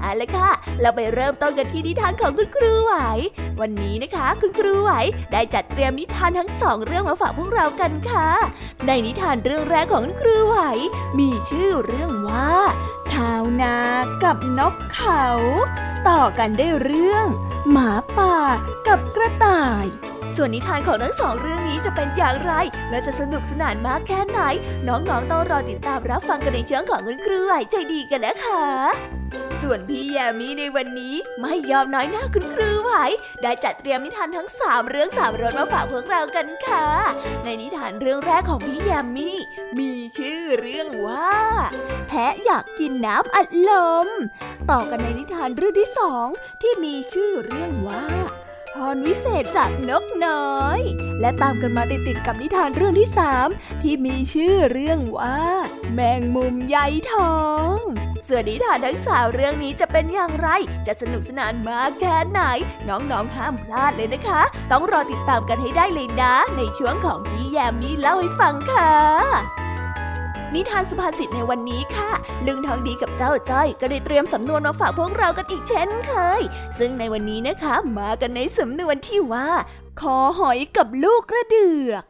เอาละค่ะ เราไปเริ่มต้นกันที่นิทานของคุณครูไหว วันนี้นะคะ คุณครูไหวได้จัดเตรียมนิทานทั้งสองเรื่องมาฝากพวกเรากันค่ะ ในนิทานเรื่องแรกของคุณครูไหว มีชื่อเรื่องว่า ชาวนากับนกเขา ต่อกันได้เรื่อง หมาป่ากับกระต่าย ส่วนนิทานของทั้งสองเรื่องนี้จะเป็นอย่างไร และจะสนุกสนานมากแค่ไหน น้องๆต้องรอติดตามรับฟังกันในช่องของคุณครูไหวใจดีกันนะคะส่วนพี่แยมมี่ในวันนี้ไม่ยอมน้อยหน้าคุณครูไหวได้จัดเตรียมนิทานทั้งสามเรื่องสามรสมาฝากพวกเรากันค่ะ ในนิทานเรื่องแรกของพี่แยมมี่มีชื่อเรื่องว่า แพะอยากกินน้ำอัดลม ต่อกันในนิทานเรื่องที่สองที่มีชื่อเรื่องว่า รวิเศษจากนกน้อย และตามกันมาติดๆกับนิทานเรื่องที่สามที่มีชื่อเรื่องว่า แมงมุมใยทองส่วนนิทานทั้งสามเรื่องนี้จะเป็นอย่างไร จะสนุกสนานมากแค่ไหน น้องๆห้ามพลาดเลยนะคะ ต้องรอติดตามกันให้ได้เลยนะ ในช่วงของพี่แยมมี่เล่าให้ฟังค่ะ นิทานสุภาษิตในวันนี้ค่ะ ลุงทองดีกับเจ้าจ้อยก็ได้เตรียมสำนวนมาฝากพวกเรากันอีกเช่นเคย ซึ่งในวันนี้นะคะ มากันในสำนวนที่ว่า คอหอยกับลูกกระเดือก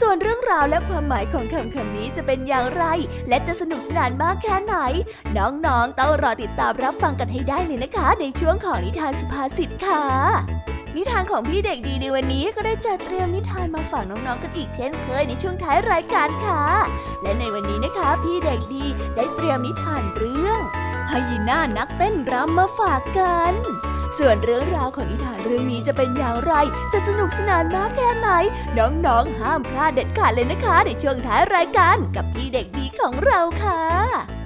ส่วนเรื่องราวและความหมายของคำคำนี้จะเป็นอย่างไร และจะสนุกสนานมากแค่ไหน น้องๆต้องรอติดตามรับฟังกันให้ได้เลยนะคะ ในช่วงของนิทานสุภาษิตค่ะ นิทานของพี่เด็กดีในวันนี้ก็ได้จัดเตรียมนิทานมาฝากน้องๆกันอีกเช่นเคยในช่วงท้ายรายการค่ะ และในวันนี้นะคะ พี่เด็กดีได้เตรียมนิทานเรื่องไฮยีน่านักเต้นรำมาฝากกัน ส่วนเรื่องราวของนิทานเรื่องนี้จะเป็นอย่างไร จะสนุกสนานมากแค่ไหน น้องๆ ห้ามพลาดเด็ดขาดเลยนะคะ ในช่วงท้ายรายการกับพี่เด็กดีของเราค่ะ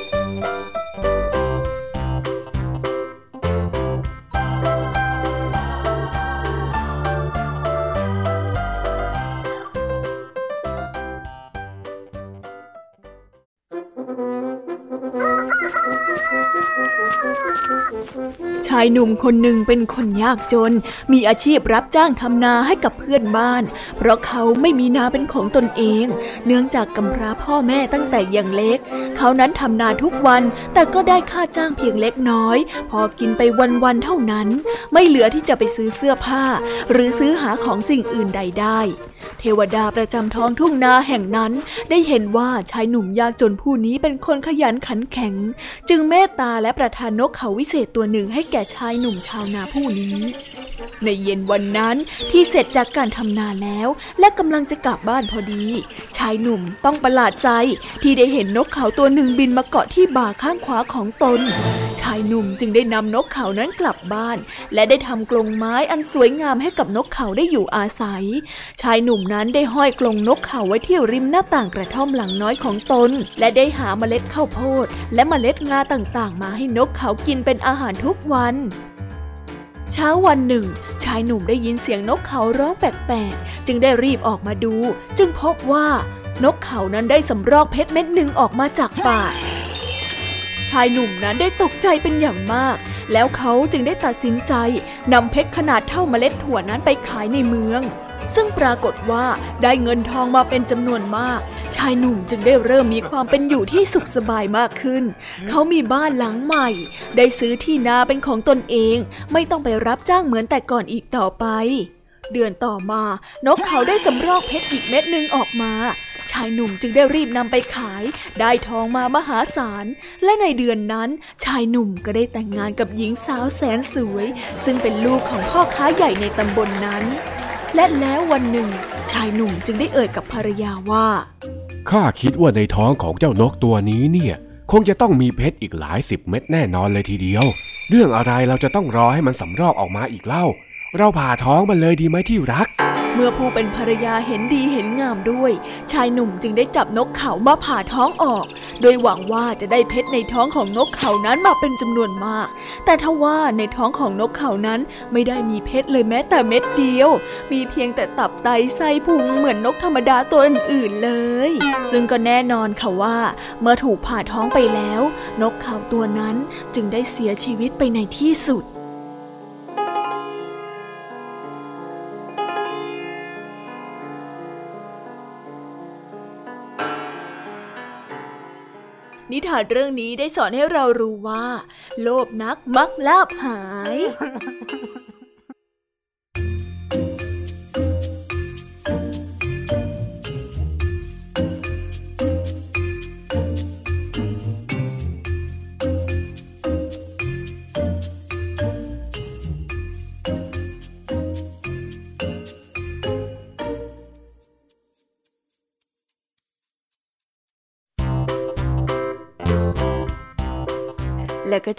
ายหนุ่มคนหนึ่งเป็นคนยากจน มีอาชีพรับจ้างทำนาให้กับเพื่อนบ้าน เพราะเขาไม่มีนาเป็นของตนเอง เนื่องจากกำพร้าพ่อแม่ตั้งแต่ยังเล็ก เขานั้นทำนาทุกวันแต่ก็ได้ค่าจ้างเพียงเล็กน้อย พอกินไปวันๆเท่านั้น ไม่เหลือที่จะไปซื้อเสื้อผ้า หรือซื้อหาของสิ่งอื่นใดได้ เทวดาประจำท้องทุ่งนาแห่งนั้นได้เห็นว่าชายหนุ่มยากจนผู้นี้เป็นคนขยันขันแข็ง จึงเมตตาและประทานนกเขาวิเศษตัวหนึ่งให้แก่ชายหนุ่มชาวนาผู้นี้ ในเย็นวันนั้นที่เสร็จจากการทำนาแล้ว และกำลังจะกลับบ้านพอดี ชายหนุ่มต้องประหลาดใจที่ได้เห็นนกเขาตัวหนึ่งบินมาเกาะที่บ่าข้างขวาของตน ชายหนุ่มจึงได้นำนกเขานั้นกลับบ้าน และได้ทำกรงไม้อันสวยงามให้กับนกเขาได้อยู่อาศัย ชายหนุ่มนั้นได้ห้อยกรงนกเขาไว้ที่ริมหน้าต่างกระท่อมหลังน้อยของตน และได้หาเมล็ดข้าวโพด และเมล็ดงาต่างๆ มาให้นกเขากินเป็นอาหารทุกวัน เช้าวันหนึ่ง ชายหนุ่มได้ยินเสียงนกเขาร้องแปลกๆ จึงได้รีบออกมาดู จึงพบว่านกเขานั้นได้สำรอกเพชรเม็ดหนึ่งออกมาจากปาชายหนุ่มนั้นได้ตกใจเป็นอย่างมาก แล้วเขาจึงได้ตัดสินใจนำเพชรขนาดเท่าเมล็ดถั่วนั้นไปขายในเมือง ซึ่งปรากฏว่าได้เงินทองมาเป็นจำนวนมาก ชายหนุ่มจึงได้เริ่มมีความเป็นอยู่ที่สุขสบายมากขึ้น เขามีบ้านหลังใหม่ ได้ซื้อที่นาเป็นของตนเอง ไม่ต้องไปรับจ้างเหมือนแต่ก่อนอีกต่อไป เดือนต่อมา นกเขาได้สำรอกเพชรอีกเม็ดหนึ่งออกมา ชายหนุ่มจึงได้รีบนำไปขาย ได้ทองมามหาศาล และในเดือนนั้น ชายหนุ่มก็ได้แต่งงานกับหญิงสาวแสนสวย ซึ่งเป็นลูกของพ่อค้าใหญ่ในตำบลนนั้น และแล้ววันหนึ่ง ชายหนุ่มจึงได้เอ่ยกับภรรยาว่า ข้าคิดว่าในท้องของเจ้านกตัวนี้เนี่ย คงจะต้องมีเพชรอีกหลายสิบเม็ดแน่นอนเลยทีเดียว เรื่องอะไรเราจะต้องรอให้มันสำรอกออกมาอีกเล่า เราผ่าท้องมันเลยดีไหมที่รัก เมื่อผู้เป็นภรรยาเห็นดีเห็นงามด้วย ชายหนุ่มจึงได้จับนกเขามาผ่าท้องออก โดยหวังว่าจะได้เพชรในท้องของนกเขานั้นมาเป็นจำนวนมาก แต่ทว่าในท้องของนกเขานั้นไม่ได้มีเพชรเลยแม้แต่เม็ดเดียว มีเพียงแต่ตับไตไส้พุงเหมือนนกธรรมดาตัวอื่นๆเลย ซึ่งก็แน่นอนค่ะว่า เมื่อถูกผ่าท้องไปแล้ว นกเขาตัวนั้นจึงได้เสียชีวิตไปในที่สุด นิทานเรื่องนี้ได้สอนให้เรารู้ว่า โลภนักมักลาบหาย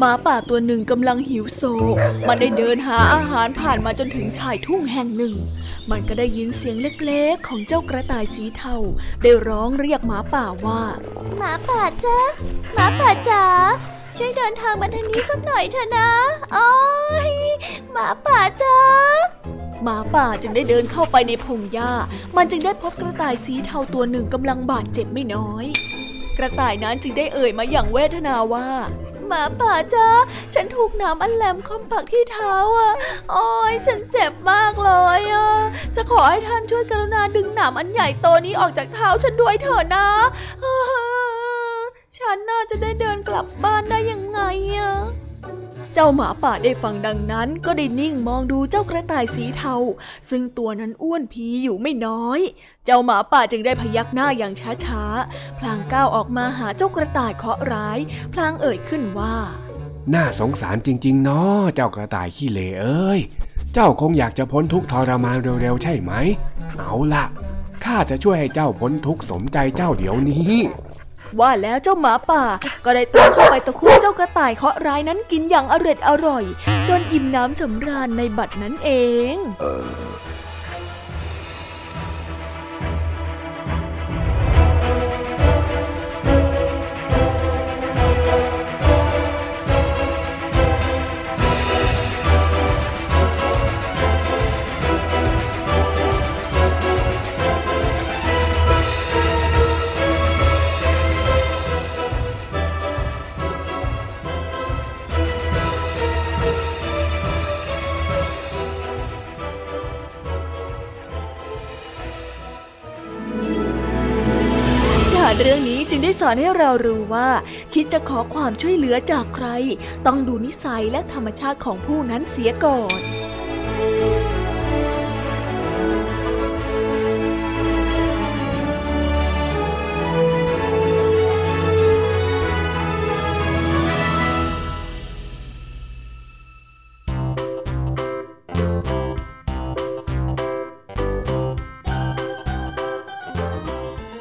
หหมาป่าตัวหนึ่งกำลังหิวโซ มันได้เดินหาอาหารผ่านมาจนถึงชายทุ่งแห่งหนึ่ง มันก็ได้ยินเสียงเล็กๆ ของเจ้ากระต่ายสีเทา ได้ร้องเรียกหมาป่าว่า หมาป่าจ้าหมาป่าจ๋าช่วยเดินทางมาทางนี้สักหน่อยเถอะนะ โอ้ยหมาป่าจ้าหมาป่าจึงได้เดินเข้าไปในพงหญ้า มันจึงได้พบกระต่ายสีเทาตัวหนึ่งกำลังบาดเจ็บไม่น้อย กระต่ายนั้นจึงได้เอ่ยมาอย่างเวทนาว่า หมาป่าจ้า ฉันถูกน้ำอันแหลมคมปักที่เท้าอะ โอ้ยฉันเจ็บมากเลยอะ จะขอให้ท่านช่วยกรุณาดึงหนามอันใหญ่โตนี้ออกจากเท้าฉันด้วยเถอะนะฉันน่าจะได้เดินกลับบ้านได้ยังไงอะ เจ้าหมาป่าได้ฟังดังนั้นก็ได้นิ่งมองดูเจ้ากระต่ายสีเทา ซึ่งตัวนั้นอ้วนพีอยู่ไม่น้อย เจ้าหมาป่าจึงได้พยักหน้าอย่างช้าๆ พลางก้าวออกมาหาเจ้ากระต่ายเคาะร้าย พลางเอ่ยขึ้นว่า น่าสงสารจริงๆเนาะเจ้ากระต่ายขี้เลเอ้ย เจ้าคงอยากจะพ้นทุกทรมานเร็วๆใช่ไหม เอาล่ะข้าจะช่วยให้เจ้าพ้นทุกสมใจเจ้าเดี๋ยวนี้ ว่าแล้วเจ้าหมาป่าก็ได้ตรงเข้าไปตะคุบเจ้ากระต่ายเคาะร้ายนั้นกินอย่างอร่อยอร่อย จนอิ่มน้ำสำราญในบัดนั้นเอง เรื่องนี้จึงได้สอนให้เรารู้ว่า คิดจะขอความช่วยเหลือจากใคร ต้องดูนิสัยและธรรมชาติของผู้นั้นเสียก่อน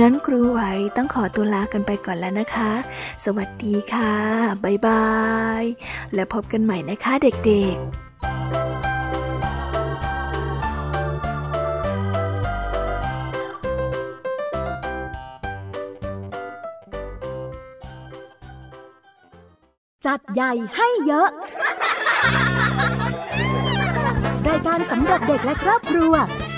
งั้นครูไหวต้องขอตัวลากันไปก่อนแล้วนะคะ สวัสดีค่ะ บ๊ายบาย แล้วพบกันใหม่นะคะเด็กๆจัดใหญ่ให้เยอะ รายการสำหรับเด็กและครอบครัว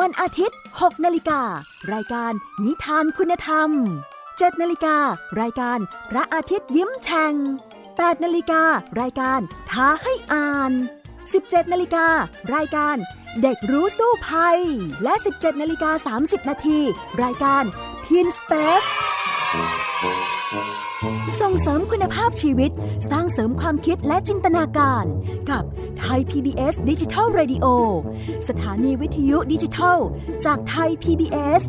วันอาทิตย์ 6 นาฬิกา รายการนิทานคุณธรรม 7 นาฬิกา รายการพระอาทิตย์ยิ้มแฉ่ง 8 นาฬิกา รายการท้าให้อ่าน 17 นาฬิกา รายการเด็กรู้สู้ภัย และ 17 นาฬิกา 30 นาที รายการ Teen Space ส่งเสริมคุณภาพชีวิต สร้างเสริมความคิดและจินตนาการ กับไทย PBS ดิจิทัล Radio สถานีวิทยุดิจิทัล จากไทย PBS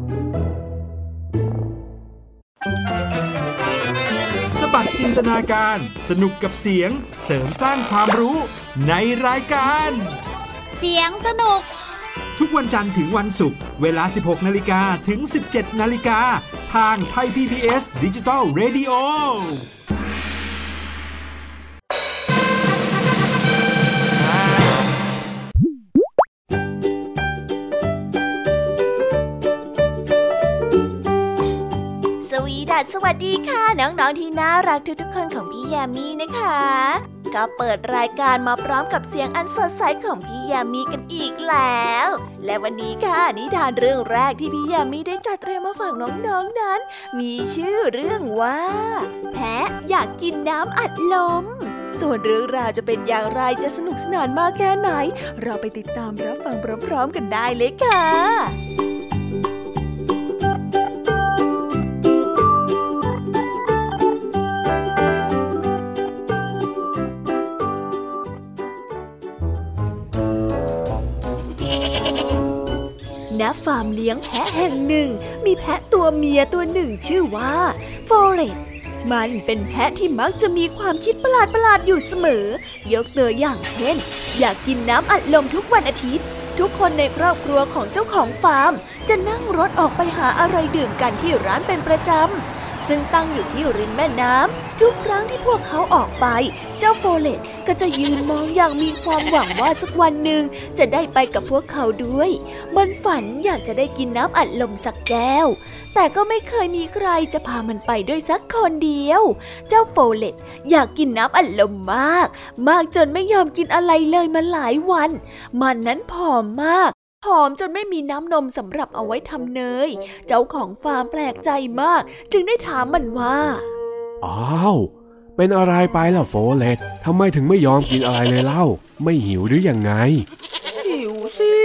สบัดจินตนาการ สนุกกับเสียง เสริมสร้างความรู้ในรายการ เสียงสนุก ทุกวันจันทร์ถึงวันศุกร์เวลา 16 นาฬิกาถึง 17 นาฬิกา ทางไทย PBS ดิจิตอล Radio สวีดัสสวัสดีค่ะ น้อง ๆ ที่น่ารักทุก ๆ คนของพี่แยามีนะคะ ก็เปิดรายการมาพร้อมกับเสียงอันสดใสของพี่ยามีกันอีกแล้ว และวันนี้ค่ะนิทานเรื่องแรกที่พี่ยามีได้จัดเตรียมมาฝากน้องๆนนั้น มีชื่อเรื่องว่า แพะอยากกินน้ำอัดลม ส่วนเรื่องราวจะเป็นอย่างไรจะสนุกสนานมากแค่ไหน เราไปติดตามรับฟังพร้อมๆกันได้เลยค่ะ ณฟาร์มเลี้ยงแพะแห่งหนึ่ง มีแพะตัวเมียตัวหนึ่งชื่อว่าโฟเลตมันเป็นแพะที่มักจะมีความคิดประหลาดประหลาดอยู่เสมอ ยกตัวอย่างเช่น อยากกินน้ำอัดลมทุกวันอาทิตย์ ทุกคนในครอบครัวของเจ้าของฟาร์ม จะนั่งรถออกไปหาอะไรดื่มกันที่ร้านเป็นประจำ ซึ่งตั้งอยู่ที่ริมแม่น้ำทุกครั้งที่พวกเขาออกไป เจ้าโฟเลตก็จะยืนมองอย่างมีความหวังว่าสักวันหนึ่งจะได้ไปกับพวกเขาด้วย มันฝันอยากจะได้กินน้ำอัดลมสักแก้ว แต่ก็ไม่เคยมีใครจะพามันไปด้วยสักคนเดียว เจ้าโฟเลตอยากกินน้ำอัดลมมาก มากจนไม่ยอมกินอะไรเลยมาหลายวัน มันนั้นผอมมาก ผอมจนไม่มีน้ำนมสำหรับเอาไว้ทำเนย เจ้าของฟาร์มแปลกใจมาก จึงได้ถามมันว่า อ้าว เป็นอะไรไปล่ะโฟเลตทำไมถึงไม่ยอมกินอะไรเลยเล่า ไม่หิวหรือยังไง หิวสิ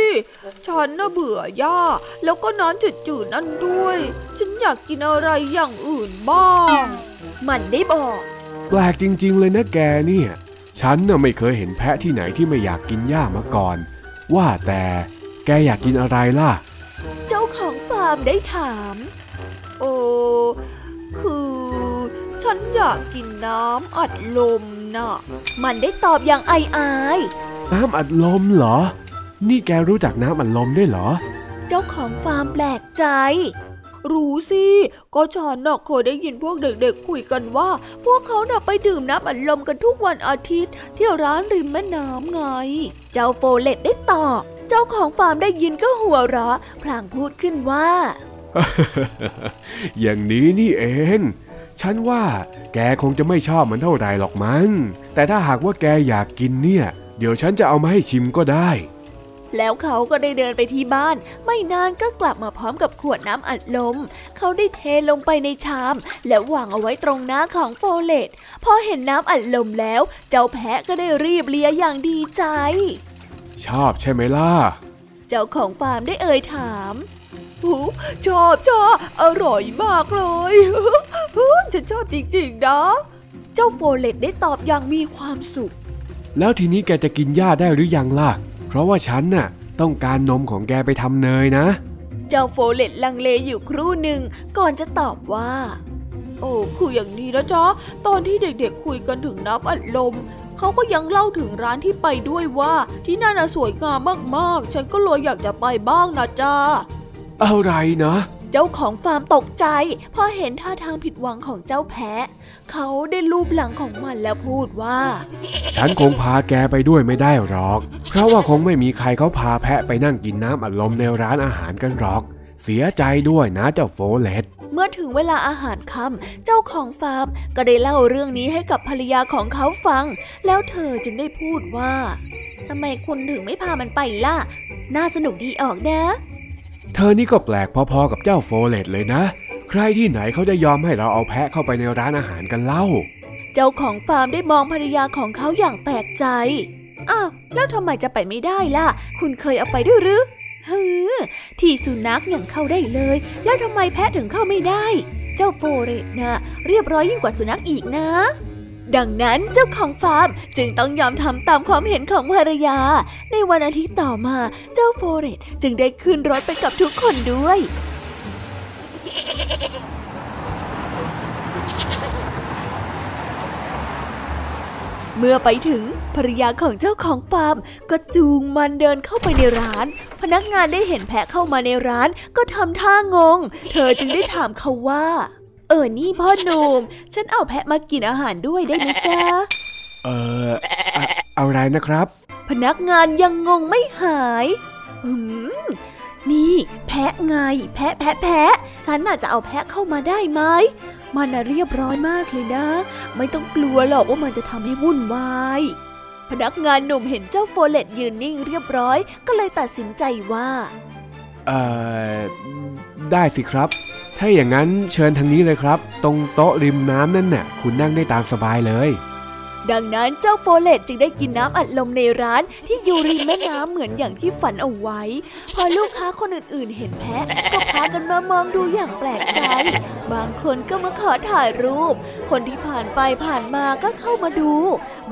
ฉันน่ะเบื่อหญ้า แล้วก็น้ำจืดๆนั่นด้วย ฉันอยากกินอะไรอย่างอื่นบ้าง มันได้บอก แปลกจริง ๆ เลยนะแกเนี่ย ฉันน่ะไม่เคยเห็นแพะที่ไหนที่ไม่อยากกินหญ้ามาก่อน ว่าแต่ แกอยากกินอะไรล่ะ เจ้าของฟาร์มได้ถาม โอ้คือ ฉันอยากกินน้ำอัดลมน่ะ มันได้ตอบอย่างอายอายน้ำอัดลมเหรอ นี่แกรู้จักน้ำอัดลมด้วยเหรอ เจ้าของฟาร์มแปลกใจ รู้สิ ก็ฉันน่ะเคยได้ยินพวกเด็กๆ คุยกันว่า พวกเขาน่ะไปดื่มน้ำอัดลมกันทุกวันอาทิตย์ ที่ร้านริมแม่น้ำไง เจ้าโฟเลตได้ตอบ เจ้าของฟาร์มได้ยินก็หัวเราะพลางพูดขึ้นว่า อย่างนี้นี่เองฉันว่าแกคงจะไม่ชอบมันเท่าไรหรอกมั้ง แต่ถ้าหากว่าแกอยากกินเนี่ย เดี๋ยวฉันจะเอามาให้ชิมก็ได้ แล้วเขาก็ได้เดินไปที่บ้าน ไม่นานก็กลับมาพร้อมกับขวดน้ำอัดลม เขาได้เทลงไปในชาม แล้ววางเอาไว้ตรงหน้าของโฟเลตพอเห็นน้ำอัดลมแล้ว เจ้าแพะก็ได้รีบเลียอย่างดีใจ ชอบใช่ไหมล่ะ เจ้าของฟาร์มได้เอ่ยถามหูชอบชอบอร่อยมากเลยฉันชอบจริงๆนะ เจ้าโฟเลตได้ตอบอย่างมีความสุข แล้วทีนี้แกจะกินหญ้าได้หรือยังล่ะ เพราะว่าฉันน่ะต้องการนมของแกไปทำเนยนะ เจ้าโฟเลตลังเลอยู่ครู่หนึ่งก่อนจะตอบว่า โอ้คืออย่างนี้นะจ๊ะ ตอนที่เด็กๆคุยกันถึงน้ำอัดลมเขาก็ยังเล่าถึงร้านที่ไปด้วยว่า ที่นั่นน่ะสวยงามมากๆ ฉันก็เลยอยากจะไปบ้างนะจ๊ะอะไรนะ เจ้าของฟาร์มตกใจพอเห็นท่าทางผิดหวังของเจ้าแพะ เขาได้ลูบหลังของมันแล้วพูดว่า ฉันคงพาแกไปด้วยไม่ได้หรอก เพราะว่าคงไม่มีใครเขาพาแพะไปนั่งกินน้ำอัดลมในร้านอาหารกันหรอก เสียใจด้วยนะเจ้าโฟเลตเมื่อถึงเวลาอาหารค่ำเจ้าของฟาร์มก็ได้เล่าเรื่องนี้ให้กับภรรยาของเขาฟัง แล้วเธอจึงได้พูดว่าทำไมคุณถึงไม่พามันไปล่ะ น่าสนุกดีออกนะ เธอนี่ก็แปลกพอๆกับเจ้าโฟเลตเลยนะ ใครที่ไหนเขาจะยอมให้เราเอาแพะเข้าไปในร้านอาหารกันเล่า เจ้าของฟาร์มได้มองภรรยาของเขาอย่างแปลกใจ อ้าวแล้วทำไมจะไปไม่ได้ล่ะ คุณเคยเอาไปด้วยหรือฮือที่สุนัขยังเข้าได้เลย แล้วทำไมแพะถึงเข้าไม่ได้ เจ้าโฟเรตนะเรียบร้อยยิ่งกว่าสุนัขอีกนะ ดังนั้นเจ้าของฟาร์มจึงต้องยอมทำตามความเห็นของภรรยา ในวันอาทิตย์ต่อมาเจ้าโฟเรตจึงได้ขึ้นรถไปกับทุกคนด้วยเมื่อไปถึงภรรยาของเจ้าของฟาร์มก็จูงมันเดินเข้าไปในร้าน พนักงานได้เห็นแพะเข้ามาในร้านก็ทำท่างง เธอจึงได้ถามเขาว่า เออ นี่พ่อหนุ่ม ฉันเอาแพะมากินอาหารด้วยได้ไหมจ๊ะ เอออะอะไรนะครับ พนักงานยังงงไม่หายอืมนี่ แพะไง แพะแพะแพะ ฉันน่าจะเอาแพะเข้ามาได้ไหม มันน่ะเรียบร้อยมากเลยนะ ไม่ต้องกลัวหรอกว่ามันจะทำให้วุ่นวาย พนักงานหนุ่มเห็นเจ้าโฟเลตยืนนิ่งเรียบร้อย ก็เลยตัดสินใจว่า เอ่อ ได้สิครับ ถ้าอย่างนั้นเชิญทางนี้เลยครับ ตรงโต๊ะริมน้ำนั่นน่ะ คุณนั่งได้ตามสบายเลย ดังนั้นเจ้าโฟเลตจึงได้กินน้ำอัดลมในร้านที่อยู่ริมแม่น้ำเหมือนอย่างที่ฝันเอาไว้ พอลูกค้าคนอื่นๆ เห็นแพะก็พากันมามองดูอย่างแปลกใจ บางคนก็มาขอถ่ายรูป คนที่ผ่านไปผ่านมาก็เข้ามาดู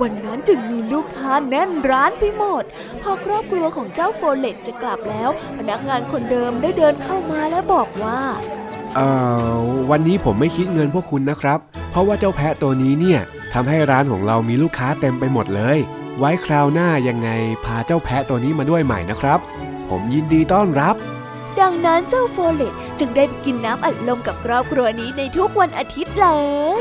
วันนั้นจึงมีลูกค้าแน่นร้านไปหมด พอครอบครัวของเจ้าโฟเลตจะกลับแล้ว พนักงานคนเดิมได้เดินเข้ามาและบอกว่า เอ่อวันนี้ผมไม่คิดเงินพวกคุณนะครับ เพราะว่าเจ้าแพะตัวนี้เนี่ยทำให้ร้านของเรามีลูกค้าเต็มไปหมดเลย ไว้คราวหน้ายังไงพาเจ้าแพะตัวนี้มาด้วยใหม่นะครับ ผมยินดีต้อนรับ ดังนั้นเจ้าโฟเลตจึงได้กินน้ำอัดลมกับครอบครัวนี้ในทุกวันอาทิตย์เลย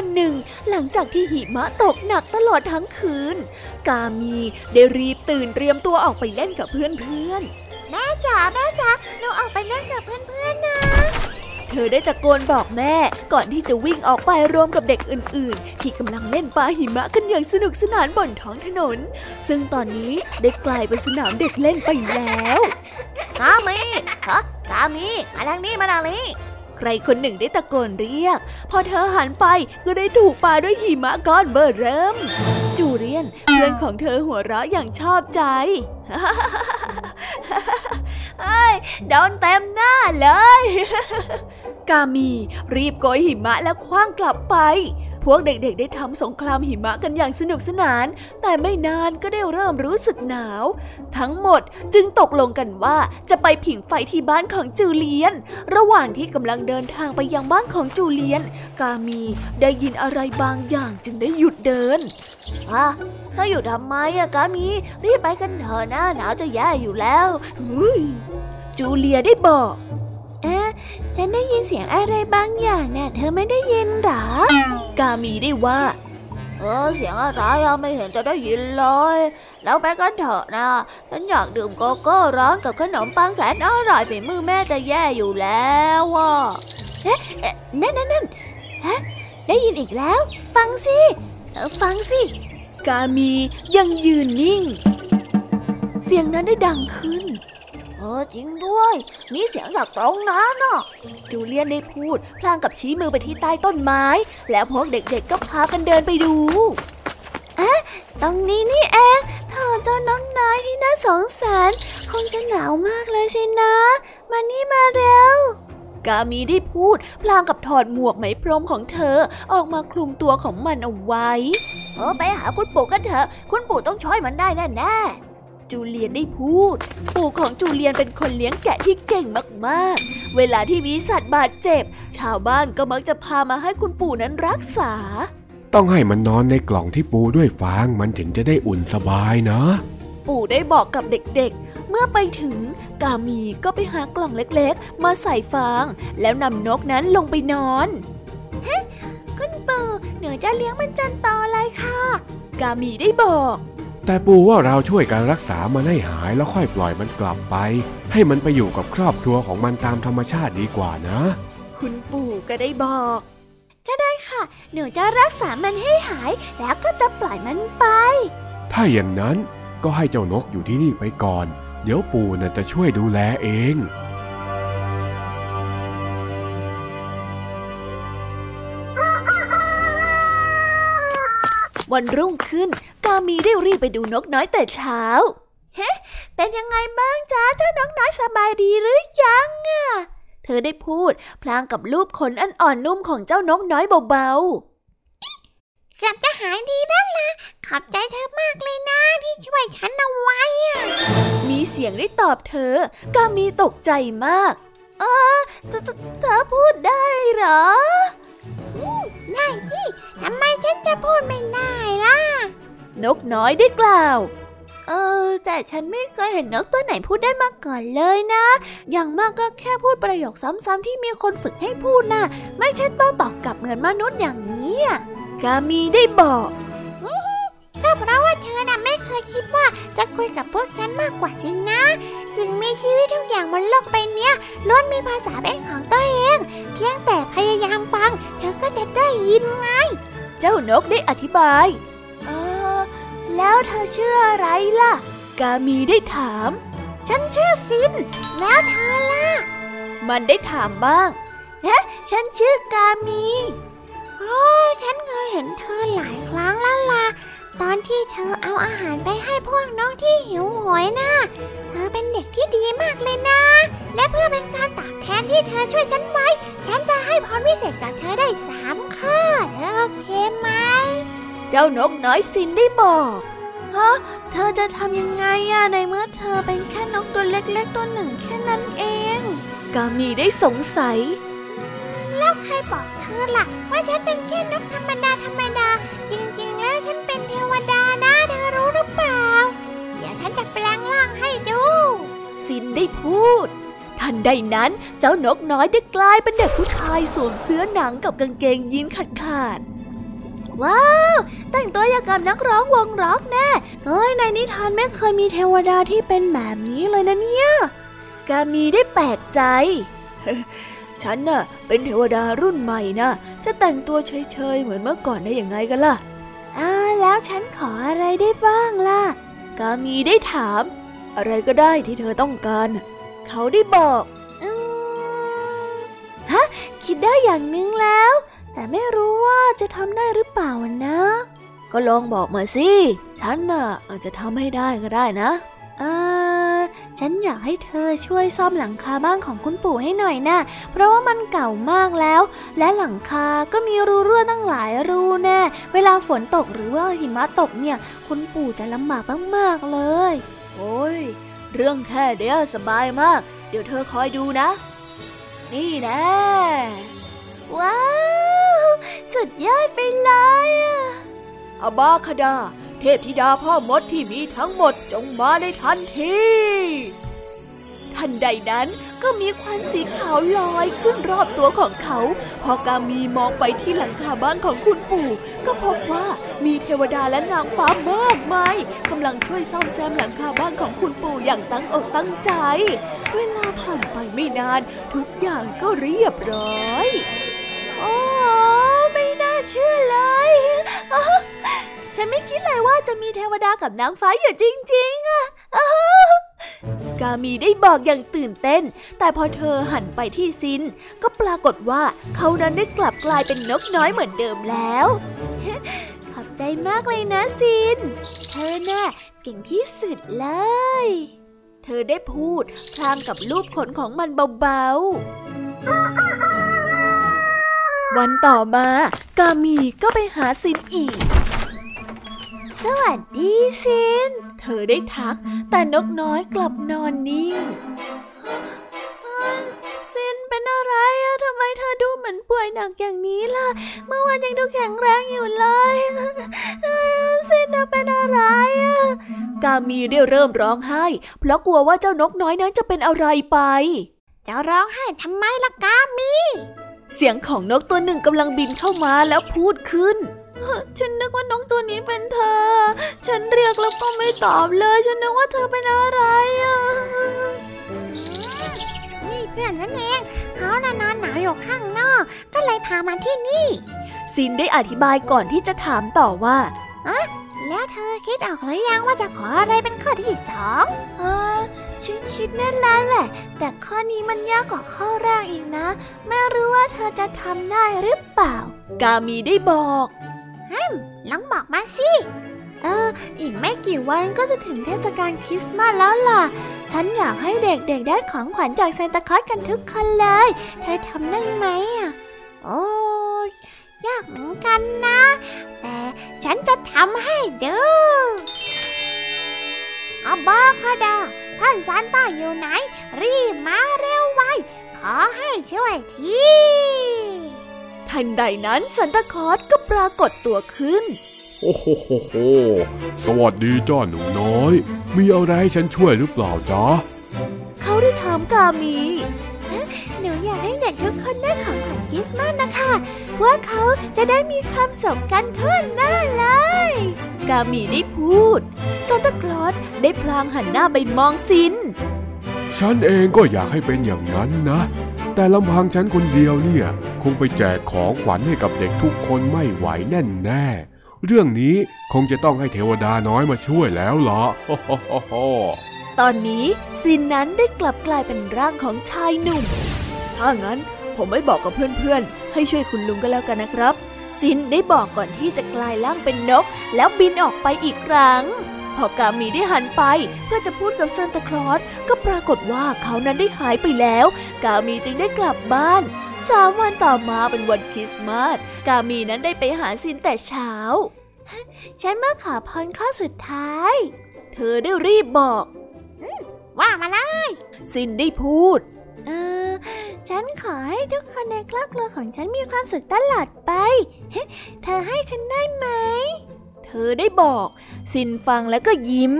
วันหนึ่ง หลังจากที่หิมะตกหนักตลอดทั้งคืน กามีได้รีบตื่นเตรียมตัวออกไปเล่นกับเพื่อนๆ แม่จ๋าแม่จ๋าหนูออกไปเล่นกับเพื่อนๆนะเธอได้ตะโกนบอกแม่ก่อนที่จะวิ่งออกไปรวมกับเด็กอื่นๆ ที่กำลังเล่นปาหิมะกันอย่างสนุกสนานบนท้องถนน ซึ่งตอนนี้ได้กลายเป็นสนามเด็กเล่นไปแล้วกามีฮะกามีมาทางนี้มาทางนี้ ใครคนหนึ่งได้ตะโกนเรียก พอเธอหันไปก็ได้ถูกปาด้วยหิมะก้อนเบอร์เริ่ม จูเลียนเพื่อนของเธอหัวเราะอย่างชอบใจเอ้ยโดนเต็มหน้าเลย กามีรีบโกยหิมะแล้วคว้างกลับไป พวกเด็กๆ ได้ทำสงครามหิมะกันอย่างสนุกสนาน แต่ไม่นานก็ได้เริ่มรู้สึกหนาว ทั้งหมดจึงตกลงกันว่าจะไปผิงไฟที่บ้านของจูเลียน ระหว่างที่กำลังเดินทางไปยังบ้านของจูเลียน กามีได้ยินอะไรบางอย่างจึงได้หยุดเดินอะเธออยู่ทำไมอะกามี รีบไปกันเถอะนะหนาวจะแย่อยู่แล้วอุ๊ยจูเลียได้บอก เอ๊ะ ฉันได้ยินเสียงอะไรบางอย่างน่ะเธอไม่ได้ยินหรอ กามีได้ว่า เออเสียงอะไรอะไม่เห็นจะได้ยินเลย แล้วไปกันเถอะนะ ฉันอยากดื่มโกโก้ร้อนกับขนมปังแสนอร่อยฝีมือแม่จะแย่อยู่แล้วอะเอ๊ะเอ๊ะนั่นนั่นนั่นฮะได้ยินอีกแล้ว ฟังสิเออฟังสิ กามียังยืนนิ่ง เสียงนั้นได้ดังขึ้น เออจริงด้วย มีเสียงจากตรงนั้นน่ะ จูเลียนได้พูด พลางกับชี้มือไปที่ใต้ต้นไม้ แล้วพวกเด็กๆก็พากันเดินไปดูอะตรงนี้นี่เองเธอเจ้าน้องน้อยที่น่าสงสารคงจะหนาวมากเลยสินะ มานี่มาเร็วกามีได้พูด พลางกับถอดหมวกไหมพรมของเธอออกมาคลุมตัวของมันเอาไว้ เออไปหาคุณปู่กันเถอะ คุณปู่ต้องช่วยมันได้แน่แน่ๆ จูเลียนได้พูด ปู่ของจูเลียนเป็นคนเลี้ยงแกะที่เก่งมากๆ เวลาที่มีสัตว์บาดเจ็บ ชาวบ้านก็มักจะพามาให้คุณปู่นั้นรักษา ต้องให้มันนอนในกล่องที่ปูด้วยฟางมันถึงจะได้อุ่นสบายนะ ปู่ได้บอกกับเด็กๆ เมื่อไปถึงกามีก็ไปหากล่องเล็กๆ มาใส่ฟาง แล้วนำนกนั้นลงไปนอนเฮ้คุณปู่หนูจะเลี้ยงมันจนโตเลยค่ะ กามีได้บอก แต่ปู่ว่าเราช่วยการรักษามันให้หายแล้วค่อยปล่อยมันกลับไป ให้มันไปอยู่กับครอบครัวของมันตามธรรมชาติดีกว่านะ คุณปู่ก็ได้บอก ก็ได้ค่ะ หนูจะรักษามันให้หาย แล้วก็จะปล่อยมันไป ถ้าอย่างนั้นก็ให้เจ้านกอยู่ที่นี่ไปก่อน เดี๋ยวปู่น่ะจะช่วยดูแลเอง วันรุ่งขึ้น กามีได้รีบไปดูนกน้อยแต่เช้า เฮ้ เป็นยังไงบ้างจ๊ะเจ้านกน้อยสบายดีหรือยังอะเธอได้พูด พลางกับรูปขนอันอ่อนนุ่มของเจ้านกน้อยเบาๆ เกือบจะหายดีแล้วล่ะ ขอบใจเธอมากเลยนะที่ช่วยฉันเอาไว้อะมีเสียงได้ตอบเธอ กามีตกใจมาก เออเธอเธอเธอพูดได้เหรอ ได้สิทำไมฉันจะพูดไม่ได้ล่ะ นกน้อยได้กล่าว เออ แต่ฉันไม่เคยเห็นนกตัวไหนพูดได้มาก่อนเลยนะ อย่างมากก็แค่พูดประโยคซ้ำๆที่มีคนฝึกให้พูดนะไม่ใช่โต้ตอบกลับเหมือนมนุษย์อย่างนี้กามีได้บอก ก็เพราะว่าเธอน่ะไม่เคยคิดว่าจะคุยกับพวกฉันมากกว่าสินะ สิ่งมีชีวิตทุกอย่างบนโลกใบเนี้ยล้วนมีภาษาเป็นของตัวเอง เพียงแต่พยายามฟัง เธอก็จะได้ยินไง เจ้านกได้อธิบาย เออ แล้วเธอชื่ออะไรล่ะ กามีได้ถาม ฉันชื่อซิน แล้วเธอล่ะ มันได้ถามบ้างเฮ้ฉันชื่อกามีโอ้ฉันเคยเห็นเธอหลายครั้งแล้วล่ะ ตอนที่เธอเอาอาหารไปให้พวกน้องที่หิวโหยนะเธอเป็นเด็กที่ดีมากเลยนะ และเพื่อเป็นการตอบแทนที่เธอช่วยฉันไว้ ฉันจะให้พรพิเศษกับเธอได้สามข้อเธอโอเคไหม เจ้านกน้อยซินได้บอกฮะเธอจะทำยังไงอะในเมื่อเธอเป็นแค่นกตัวเล็กๆตัวหนึ่งแค่นั้นเอง กามีได้สงสัย แล้วใครบอกเธอล่ะ ว่าฉันเป็นแค่นกธรรมดาธรรมดาจริง ซินได้พูด ทันใดนั้นเจ้านกน้อยได้กลายเป็นเด็กผู้ชายสวมเสื้อหนังกับกางเกงยีนขาดขาดๆว้าว แต่งตัวอย่างกับนักร้องวงร็อกแน่เฮ้ยในนิทานไม่เคยมีเทวดาที่เป็นแบบนี้เลยนะเนี่ยกามีได้แปลกใจ ฉันน่ะ เป็นเทวดารุ่นใหม่นะจะแต่งตัวเฉยๆเหมือนเมื่อก่อนได้ยังไงกันล่ะอ่าแล้วฉันขออะไรได้บ้างล่ะกามีได้ถาม อะไรก็ได้ที่เธอต้องการ เขาได้บอกอืมฮะคิดได้อย่างนึงแล้ว แต่ไม่รู้ว่าจะทำได้หรือเปล่านะ ก็ลองบอกมาสิ ฉันน่ะอาจจะทำให้ได้ก็ได้นะเออฉันอยากให้เธอช่วยซ่อมหลังคาบ้านของคุณปู่ให้หน่อยนะเพราะว่ามันเก่ามากแล้ว และหลังคาก็มีรูรั่วตั้งหลายรูแน่เวลาฝนตกหรือว่าหิมะตกเนี่ย คุณปู่จะลำบากมากๆเลย โอ้ย เรื่องแค่เดียวสบายมาก เดี๋ยวเธอคอยดูนะ นี่นะ ว้าว สุดยอดไปเลยอะอาบาคดา เทพธิดาพ่อมดที่มีทั้งหมดจงมาในทันที ทันใดนั้นก็มีควันสีขาวลอยขึ้นรอบตัวของเขา พอกามีมองไปที่หลังคาบ้านของคุณปู่ ก็พบว่ามีเทวดาและนางฟ้ามากมายกำลังช่วยซ่อมแซมหลังคาบ้านของคุณปู่อย่างตั้งอกตั้งใจ เวลาผ่านไปไม่นาน ทุกอย่างก็เรียบร้อยโอ้ไม่น่าเชื่อเลยฉันไม่คิดเลยว่าจะมีเทวดากับนางฟ้าอยู่จริง ๆอะ กามีได้บอกอย่างตื่นเต้น แต่พอเธอหันไปที่ซิน ก็ปรากฏว่าเขานั้นได้กลับกลายเป็นนกน้อยเหมือนเดิมแล้ว ขอบใจมากเลยนะซิน เธอน่ะเก่งที่สุดเลย เธอได้พูดพลางกับรูปขนของมันเบาๆ วันต่อมากามีก็ไปหาซินอีก สวัสดีซิน เธอได้ทัก แต่นกน้อยกลับนอนนิ่งซินเป็นอะไรอะทำไมเธอดูเหมือนป่วยหนักอย่างนี้ล่ะ เมื่อวานยังดูแข็งแรงอยู่เลยซินเธอเป็นอะไรอะกามีได้เริ่มร้องไห้ เพราะกลัวว่าเจ้านกน้อยนั้นจะเป็นอะไรไป จะร้องไห้ทำไมล่ะกามี เสียงของนกตัวหนึ่งกำลังบินเข้ามาแล้วพูดขึ้น ฉันนึกว่านกตัวนี้เป็นเธอ ฉันเรียกแล้วก็ไม่ตอบเลย ฉันนึกว่าเธอเป็นอะไรอะนี่เพื่อนฉันเองเขาน่ะนอนหนาวอยู่ข้างนอก ก็เลยพามาที่นี่ ซินได้อธิบายก่อนที่จะถามต่อว่าแล้วเธอคิดออกหรือยังว่าจะขออะไรเป็นข้อที่สองเออฉันคิดแน่แล้วแหละ แต่ข้อนี้มันยากกว่าข้อแรกอีกนะ ไม่รู้ว่าเธอจะทำได้หรือเปล่า กามีได้บอก ลองบอกมาสิ เออ อีกไม่กี่วันก็จะถึงเทศกาลคริสต์มาสแล้วล่ะ ฉันอยากให้เด็กๆได้ของขวัญจากซานตาคลอสกันทุกคนเลย เธอทำได้ไหมอะ โอ้ยากเหมือนกันนะ แต่ฉันจะทำให้เด้ออาบาคาดาท่านซานต้าอยู่ไหน รีบมาเร็วไว ขอให้ช่วยที ทันใดนั้นซันตาคลอสก็ปรากฏตัวขึ้น โอ้โหโหโหสวัสดีจ้าหนูน้อย มีอะไรให้ฉันช่วยหรือเปล่าจ๊ะ เขาได้ถามกามี หนูอยากให้เด็กทุกคนได้ของขวัญคริสต์มาสนะคะ ว่าเขาจะได้มีความสุขกันทั่วหน้าเลย กามีได้พูดซานตาคลอสได้พลางหันหน้าไปมองซิน ฉันเองก็อยากให้เป็นอย่างนั้นนะ แต่ลำพังฉันคนเดียวเนี่ย คงไปแจกของขวัญให้กับเด็กทุกคนไม่ไหวแน่แน่เรื่องนี้คงจะต้องให้เทวดาน้อยมาช่วยแล้วล่ะโอ้โหโหโหตอนนี้ซินนั้นได้กลับกลายเป็นร่างของชายหนุ่ม ถ้างั้นผมไม่บอกกับเพื่อนๆ ให้ช่วยคุณลุงก็แล้วกันนะครับ ซินได้บอกก่อนที่จะกลายร่างเป็นนก แล้วบินออกไปอีกครั้ง พอกามีได้หันไป เพื่อจะพูดกับซานตาคลอสก็ปรากฏว่าเขานั้นได้หายไปแล้ว กามีจึงได้กลับบ้านสามวันต่อมาเป็นวันคริสต์มาสกามีนั้นได้ไปหาซินแต่เช้า ฉันมาขอพรข้อสุดท้าย เธอได้รีบบอกว่ามาละซินได้พูด เออ ฉันขอให้ทุกคนในครอบครัวของฉันมีความสุขตลอดไปเฮ้เธอให้ฉันได้ไหม เธอได้บอกซินฟังแล้วก็ยิ้ม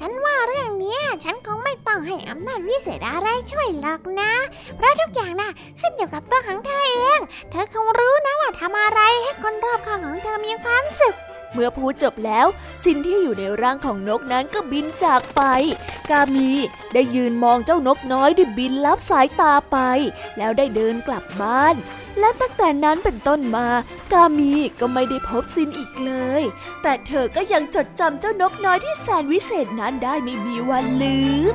ฉันว่าเรื่องเนี้ยฉันคงไม่ต้องให้อำนาจวิเศษอะไรช่วยหรอกนะ เพราะทุกอย่างน่ะขึ้นอยู่กับตัวของเธอเอง เธอคงรู้นะว่าทำอะไรให้คนรอบข้างของเธอมีความสุขเมื่อพูดจบแล้วซินที่อยู่ในร่างของนกนั้นก็บินจากไป กามีได้ยืนมองเจ้านกน้อยที่บินลับสายตาไป แล้วได้เดินกลับบ้าน และตั้งแต่นั้นเป็นต้นมา กามีก็ไม่ได้พบซินอีกเลย แต่เธอก็ยังจดจำเจ้านกน้อยที่แสนวิเศษนั้นได้ไม่มีวันลืม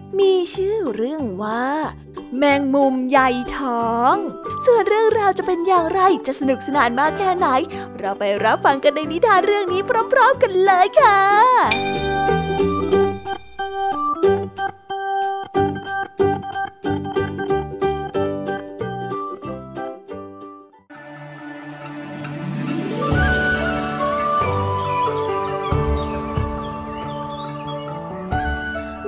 มีชื่อเรื่องว่า แมงมุมใหญ่ท้อง ส่วนเรื่องราวจะเป็นอย่างไรจะสนุกสนานมากแค่ไหน เราไปรับฟังกันในนิทานเรื่องนี้พร้อมๆกันเลยค่ะ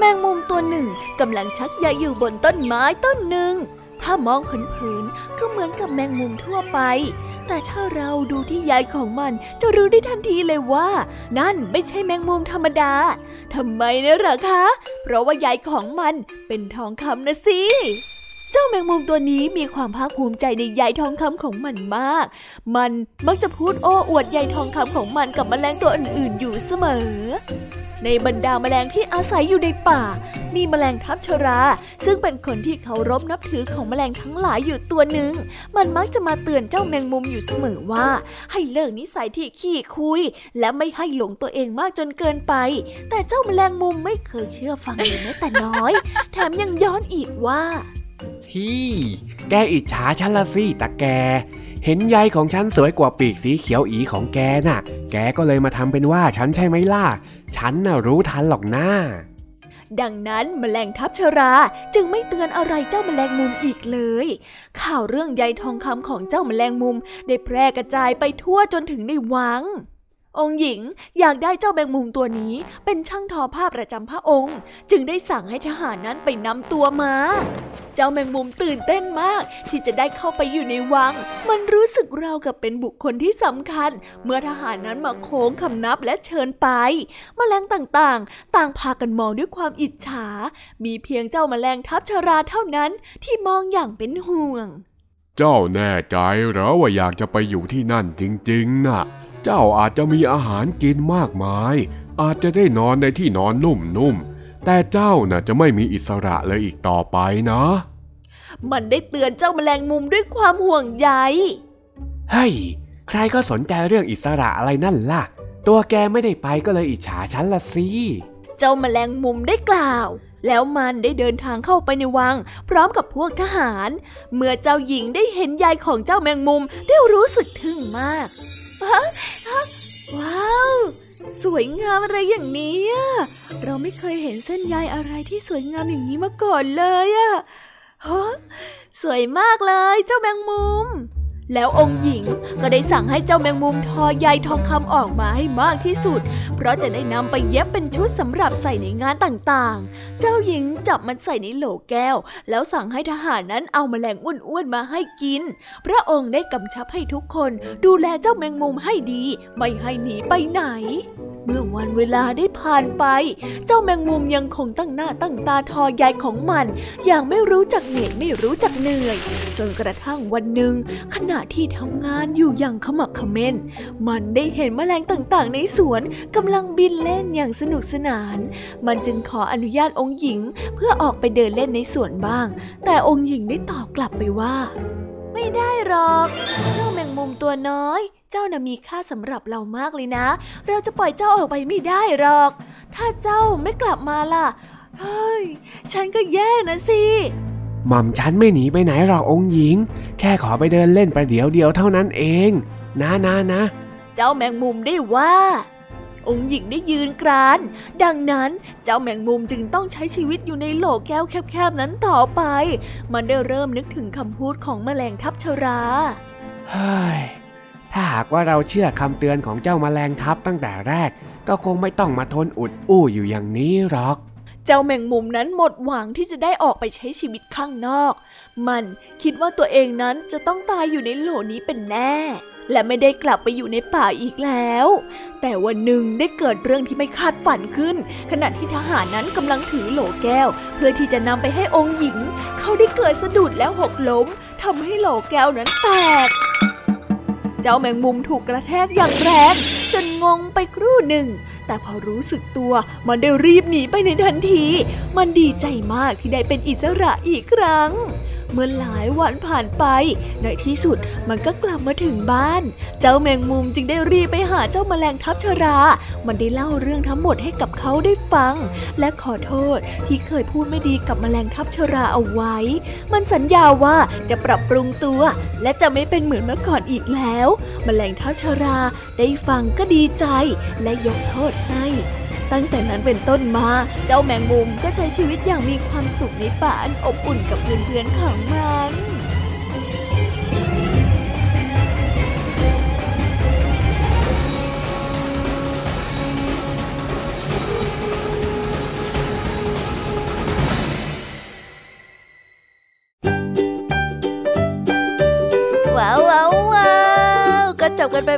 มงมุมตัวหนึ่งกำลังชักใยอยู่บนต้นไม้ต้นหนึ่ง ถ้ามองเผินๆก็เหมือนกับแมงมุมทั่วไป แต่ถ้าเราดูที่ใยของมันจะรู้ได้ทันทีเลยว่า นั่นไม่ใช่แมงมุมธรรมดาทำไมนะหรอคะ เพราะว่าใยของมันเป็นทองคำนะสิเจ้าแมงมุมตัวนี้มีความภาคภูมิใจในใยทองคำของมันมาก มันมักจะพูดโอ้อวดใยทองคำของมันกับแมลงตัวอื่นๆอยู่เสมอ ในบรรดาแมลงที่อาศัยอยู่ในป่า มีแมลงทับชรา ซึ่งเป็นคนที่เคารพนับถือของแมลงทั้งหลายอยู่ตัวหนึ่ง มันมักจะมาเตือนเจ้าแมงมุมอยู่เสมอว่า ให้เลิกนิสัยที่ขี้คุย และไม่ให้หลงตัวเองมากจนเกินไป แต่เจ้าแมลงมุมไม่เคยเชื่อฟังเลยแม้แต่น้อย แถมยังย้อนอีกว่า พี่ แกอิจฉาฉันละสิตาแก เห็นใยของฉันสวยกว่าปีกสีเขียวอีของแกน่ะ แกก็เลยมาทำเป็นว่าฉันใช่ไหมล่ะ ฉันน่ะรู้ทันหรอกนะ้า ดังนั้นแมลงทับชราจึงไม่เตือนอะไรเจ้าแมลงมุมอีกเลย ข่าวเรื่องใยทองคำของเจ้าแมลงมุมได้แพร่กระจายไปทั่วจนถึงในวัง องค์หญิงอยากได้เจ้าแมงมุมตัวนี้เป็นช่างทอผ้าประจำพระองค์ จึงได้สั่งให้ทหารนั้นไปนำตัวมา เจ้าแมงมุมตื่นเต้นมาก ที่จะได้เข้าไปอยู่ในวัง มันรู้สึกราวกับเป็นบุคคลที่สำคัญ เมื่อทหารนั้นมาโค้งคำนับและเชิญไปแมลงต่างๆ ต่างพากันมองด้วยความอิจฉา มีเพียงเจ้าแมลงทับชราเท่านั้นที่มองอย่างเป็นห่วง เจ้าแน่ใจเหรอว่าอยากจะไปอยู่ที่นั่นจริงๆน่ะ เจ้าอาจจะมีอาหารกินมากมาย อาจจะได้นอนในที่นอนนุ่มๆ แต่เจ้าน่ะจะไม่มีอิสระเลยอีกต่อไปนะ มันได้เตือนเจ้าแมลงมุมด้วยความห่วงใย เฮ้ย ใครก็สนใจเรื่องอิสระอะไรนั่นล่ะ ตัวแกไม่ได้ไปก็เลยอิจฉาฉันละสิ เจ้าแมลงมุมได้กล่าว แล้วมันได้เดินทางเข้าไปในวัง พร้อมกับพวกทหาร เมื่อเจ้าหญิงได้เห็นยายของเจ้าแมงมุมได้รู้สึกทึ่งมากฮะฮะ ว้าว สวยงามอะไรอย่างนี้เราไม่เคยเห็นเส้นใยอะไรที่สวยงามอย่างนี้มาก่อนเลยอะฮะสวยมากเลยเจ้าแมงมุม แล้วองค์หญิงก็ได้สั่งให้เจ้าแมงมุมทอใยทองคำออกมาให้มากที่สุด เพราะจะได้นำไปเย็บเป็นชุดสำหรับใส่ในงานต่างๆ เจ้าหญิงจับมันใส่ในโหลแก้ว แล้วสั่งให้ทหารนั้นเอาแมลงอ้วนๆมาให้กิน พระองค์ได้กำชับให้ทุกคนดูแลเจ้าแมงมุมให้ดี ไม่ให้หนีไปไหนเมื่อวันเวลาได้ผ่านไป เจ้าแมงมุมยังคงตั้งหน้าตั้งตาทอใยของมัน อย่างไม่รู้จักเหนื่อยไม่รู้จักเหนื่อย จนกระทั่งวันหนึ่ง ขณะที่ทำงานอยู่อย่างขมักเขม้น มันได้เห็นแมลงต่างๆ ในสวนกำลังบินเล่นอย่างสนุกสนาน มันจึงขออนุญาตองค์หญิง เพื่อออกไปเดินเล่นในสวนบ้าง แต่องค์หญิงได้ตอบกลับไปว่า ไม่ได้หรอก เจ้าแมงมุมตัวน้อย เจ้าน่ะมีค่าสำหรับเรามากเลยนะ เราจะปล่อยเจ้าออกไปไม่ได้หรอก ถ้าเจ้าไม่กลับมาล่ะ เฮ้ย ฉันก็แย่นะสิ หม่อมฉันไม่หนีไปไหนหรอกองค์หญิง แค่ขอไปเดินเล่นไปเดี๋ยวเดียวเท่านั้นเอง นะนะนะ เจ้าแมงมุมได้ว่าองค์หญิงได้ยืนกราน ดังนั้นเจ้าแมงมุมจึงต้องใช้ชีวิตอยู่ในโหลแก้วแคบๆนั้นต่อไป มันได้เริ่มนึกถึงคำพูดของแมลงทับชรา เฮ้ย ถ้าหากว่าเราเชื่อคำเตือนของเจ้าแมลงทับตั้งแต่แรก ก็คงไม่ต้องมาทนอุดอู้อยู่อย่างนี้หรอก เจ้าแมงมุมนั้นหมดหวังที่จะได้ออกไปใช้ชีวิตข้างนอก มันคิดว่าตัวเองนั้นจะต้องตายอยู่ในโหลนี้เป็นแน่ และไม่ได้กลับไปอยู่ในป่าอีกแล้ว แต่วันหนึ่งได้เกิดเรื่องที่ไม่คาดฝันขึ้น ขณะที่ทหารนั้นกำลังถือโหลแก้ว เพื่อที่จะนำไปให้องค์หญิง เขาได้เกิดสะดุดแล้วหกล้มทำให้โหลแก้วนั้นแตก เจ้าแมงมุมถูกกระแทกอย่างแรง จนงงไปครู่หนึ่ง แต่พอรู้สึกตัวมันได้รีบหนีไปในทันที มันดีใจมากที่ได้เป็นอิสระอีกครั้ง เมื่อหลายวันผ่านไป ในที่สุดมันก็กลับมาถึงบ้าน เจ้าแมงมุมจึงได้รีบไปหาเจ้าแมลงทับชรา มันได้เล่าเรื่องทั้งหมดให้กับเขาได้ฟัง และขอโทษที่เคยพูดไม่ดีกับแมลงทับชราเอาไว้ มันสัญญาว่าจะปรับปรุงตัว และจะไม่เป็นเหมือนเมื่อก่อนอีกแล้ว แมลงทับชราได้ฟังก็ดีใจและยกโทษให้ ตั้งแต่นั้นเป็นต้นมา เจ้าแมงมุมก็ใช้ชีวิตอย่างมีความสุขในป่าอันอบอุ่นกับเพื่อนๆของมันว้าวว้าวว้าวก็จบกันไป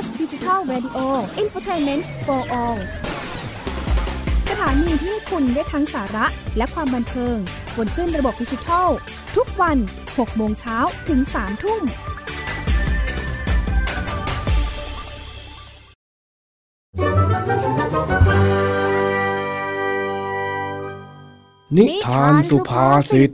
PBS ดิจิทัล Radio Infotainment for All สถานีที่คุณได้ทั้งสาระและความบันเทิงบนขึ้นระบบดิจิทัล ทุกวัน 6 โมงเช้าถึง 3 ทุ่มนิทานสุภาษิต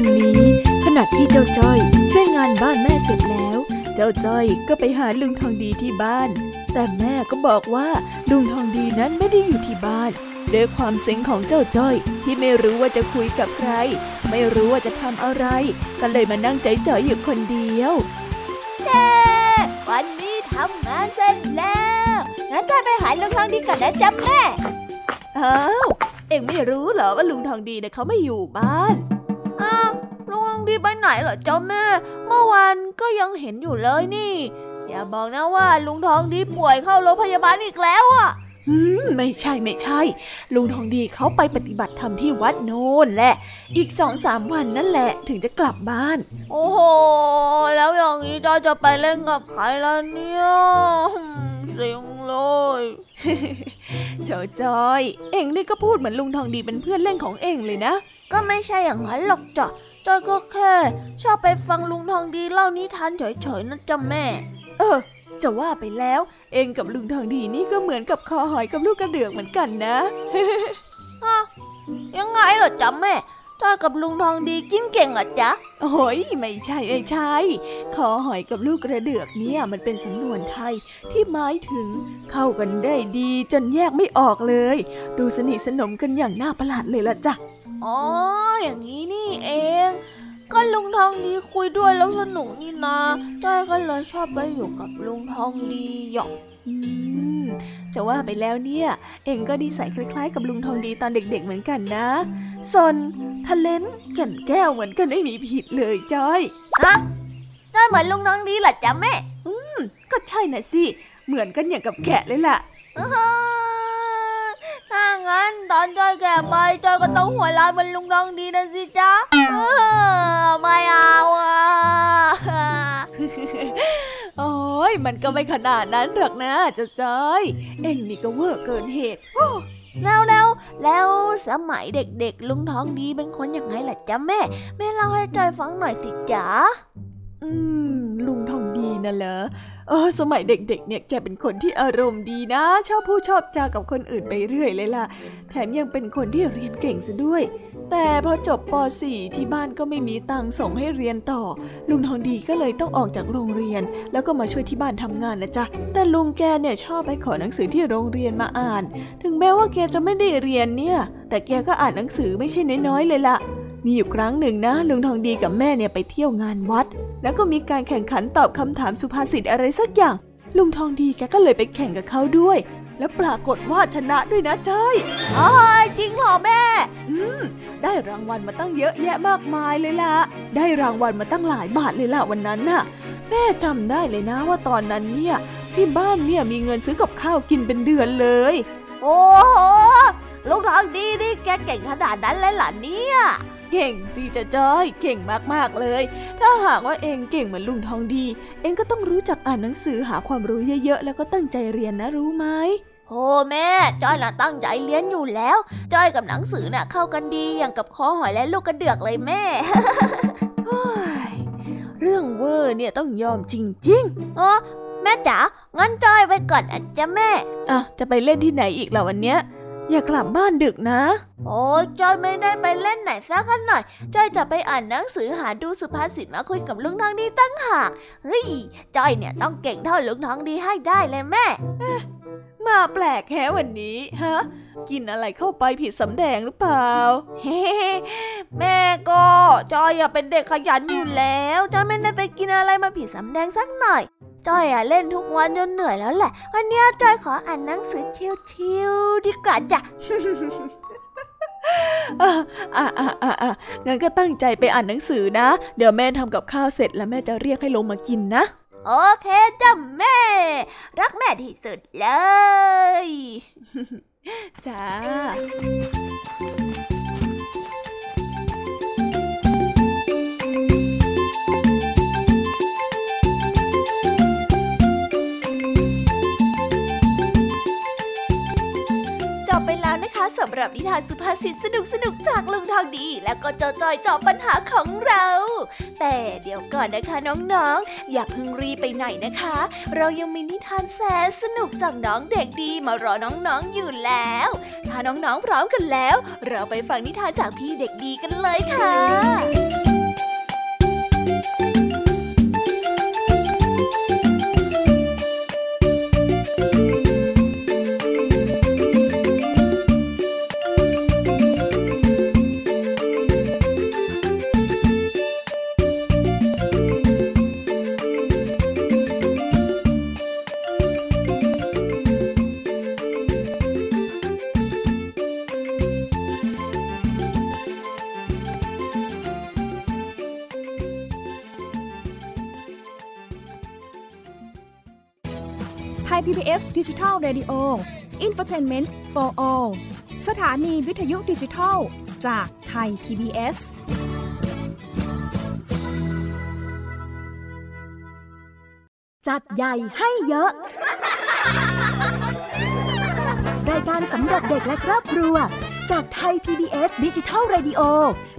วันนี้ ขณะที่เจ้าจ้อยช่วยงานบ้านแม่เสร็จแล้ว เจ้าจ้อยก็ไปหาลุงทองดีที่บ้าน แต่แม่ก็บอกว่าลุงทองดีนั้นไม่ได้อยู่ที่บ้านด้วยความเซ็งของเจ้าจ้อย ที่ไม่รู้ว่าจะคุยกับใคร ไม่รู้ว่าจะทำอะไร ก็เลยมานั่งใจจ่อยอยู่คนเดียวเย้วันนี้ทำงานเสร็จแล้วงั้นจะไปหาลุงทองดีก่อนนะจ๊ะแม่อ้าวเอ็งไม่รู้เหรอว่าลุงทองดีเนี่ยเขาไม่อยู่บ้าน อ้าวลุงดีไปไหนเหรอเจ้าแม่ เมื่อวานก็ยังเห็นอยู่เลยนี่ อย่าบอกนะว่าลุงทองดีป่วยเข้าโรงพยาบาลอีกแล้วอะอืมไม่ใช่ไม่ใช่ ลุงทองดีเขาไปปฏิบัติธรรมที่วัดโน้นแหละ อีกสองสามวันนั่นแหละถึงจะกลับบ้าน โอ้โห แล้วอย่างนี้จ้าจะไปเล่นกับใครล่ะเนี่ยเสียงเลยเจ้าจอย เอ็งนี่ก็พูดเหมือนลุงทองดีเป็นเพื่อนเล่นของเอ็งเลยนะ ก็ไม่ใช่อย่างนั้นหรอกจ้ะจอยก็แค่ ชอบไปฟังลุงทองดีเล่านิทานเฉยๆนะจ๊ะแม่ เออ จะว่าไปแล้ว เองกับลุงทองดีนี่ก็เหมือนกับคอหอยกับลูกกระเดือกเหมือนกันนะยังไงเหรอจ๊ะแม่จอยกับลุงทองดีกินเก่งเหรอจ๊ะโอ้ยไม่ใช่ไม่ใช่คอหอยกับลูกกระเดือกเนี่ยมันเป็นสำนวนไทยที่หมายถึงเข้ากันได้ดีจนแยกไม่ออกเลย ดูสนิทสนมกันอย่างน่าประหลาดเลยละจ้ะ อ๋อ อย่างนี้นี่เอง ก็ลุงทองดีคุยด้วยแล้วสนุกนี่นาจ้อยก็เลยชอบไปอยู่กับลุงทองดีหยอกจะว่าไปแล้วเนี่ย เองก็ดีใส่คล้ายๆ กับลุงทองดีตอนเด็ก ๆ เหมือนกันนะสนทะเลนแก่นแก้วเหมือนกันไม่มีผิดเลยจ้อยฮะจ้อยเหมือนลุงทองดีเหรอจ๊ะแม่ อืม ก็ใช่น่ะสิ เหมือนกันอย่างกับแกะเลยล่ะ ถ้างั้นตอนจอยแก่ไปจอยก็ต้องหัวล้านเป็นลุงทองดีนะสิจ๊ะไม่เอาอะโอ้ยมันก็ไม่ขนาดนั้นหรอกนะจ้าจอย เอ็งนี่ก็เวอร์เกินเหตุแล้วแล้วแล้วสมัยเด็กๆ ลุงท้องดีเป็นคนยังไงล่ะจ๊ะแม่ แม่เล่าให้จอยฟังหน่อยสิจ๊ะอืม น่ะเหรอเออสมัยเด็กๆ เนี่ยแกเป็นคนที่อารมณ์ดีนะ ชอบพูดชอบจากับคนอื่นไปเรื่อยเลยล่ะ แถมยังเป็นคนที่เรียนเก่งซะด้วย แต่พอจบป .4 ที่บ้านก็ไม่มีตังค์ส่งให้เรียนต่อ ลุงทองดีก็เลยต้องออกจากโรงเรียน แล้วก็มาช่วยที่บ้านทำงานนะจ๊ะ แต่ลุงแกเนี่ยชอบไปขอหนังสือที่โรงเรียนมาอ่าน ถึงแม้ว่าแกจะไม่ได้เรียนเนี่ย แต่แกก็อ่านหนังสือไม่ใช่น้อยๆเลยล่ะ มีอยู่ครั้งหนึ่งนะ ลุงทองดีกับแม่เนี่ยไปเที่ยวงานวัด แล้วก็มีการแข่งขันตอบคำถามสุภาษิตอะไรสักอย่าง ลุงทองดีแกก็เลยไปแข่งกับเขาด้วย แล้วปรากฏว่าชนะด้วยนะเจ้ยอ๋อจริงเหรอแม่ อืม ได้รางวัลมาตั้งเยอะแยะมากมายเลยล่ะ ได้รางวัลมาตั้งหลายบาทเลยล่ะวันนั้นน่ะ แม่จำได้เลยนะว่าตอนนั้นเนี่ยที่บ้านเนี่ยมีเงินซื้อกับข้าวกินเป็นเดือนเลย โอ้โหลูกทองดีนี่แกเก่งขนาดนั้นเลยล่ะเนี่ย เก่งสิจะจ้อย เก่งมากๆเลย ถ้าหากว่าเองเก่งเหมือนลุงทองดี เองก็ต้องรู้จักอ่านหนังสือหาความรู้เยอะๆ แล้วก็ตั้งใจเรียนนะรู้ไหมโอ้แม่ จ้อยน่ะตั้งใจเรียนอยู่แล้ว จ้อยกับหนังสือน่ะเข้ากันดีอย่างกับคอหอยและลูกกระเดือกเลยแม่เรื่องเวอร์เนี่ยต้องยอมจริงๆอ๋อแม่จ๋างั้นจ้อยไปก่อนอะจ้ะแม่อะจะไปเล่นที่ไหนอีกล่ะวันเนี้ย อย่ากลับบ้านดึกนะ โอ้ยจอยไม่ได้ไปเล่นไหนสักกันหน่อยจอยจะไปอ่านหนังสือหาดูสุภาษิตมาคุยกับลุงทองดีตั้งหากเฮ้ยจอยเนี่ยต้องเก่งเท่าลุงทองดีให้ได้เลยแม่มาแปลกแค่วันนี้ฮะกินอะไรเข้าไปผิดสำแดงหรือเปล่า เฮ้แม่ก็จอยอะเป็นเด็กขยันอยู่แล้วจอยไม่ได้ไปกินอะไรมาผิดสำแดงสักหน่อย จอยอะเล่นทุกวันจนเหนื่อยแล้วแหละ วันนี้จอยขออ่านหนังสือชิวๆดีกว่าจ้ะอะอะอะอะอะงั้นก็ตั้งใจไปอ่านหนังสือนะ เดี๋ยวแม่ทำกับข้าวเสร็จแล้วแม่จะเรียกให้ลงมากินนะ โอเคจ้ะแม่ รักแม่ที่สุดเลย จ้า สำหรับนิทานสุภาษิตสนุกสนุกจากลุงทองดี และก็เจ้าจอยจอบปัญหาของเรา แต่เดี๋ยวก่อนนะคะน้องๆ อย่าเพิ่งรีไปไหนนะคะ เรายังมีนิทานแสนสนุกจากน้องเด็กดีมารอน้องๆอยู่แล้ว ถ้าน้องๆพร้อมกันแล้ว เราไปฟังนิทานจากพี่เด็กดีกันเลยค่ะ PBS ดิจิทัล Radio Infotainment for All สถานีวิทยุดิจิทัล จากไทย PBS จัดใหญ่ให้เยอะ รายการสำหรับเด็กและครอบครัว จากไทย PBS ดิจิทัล Radio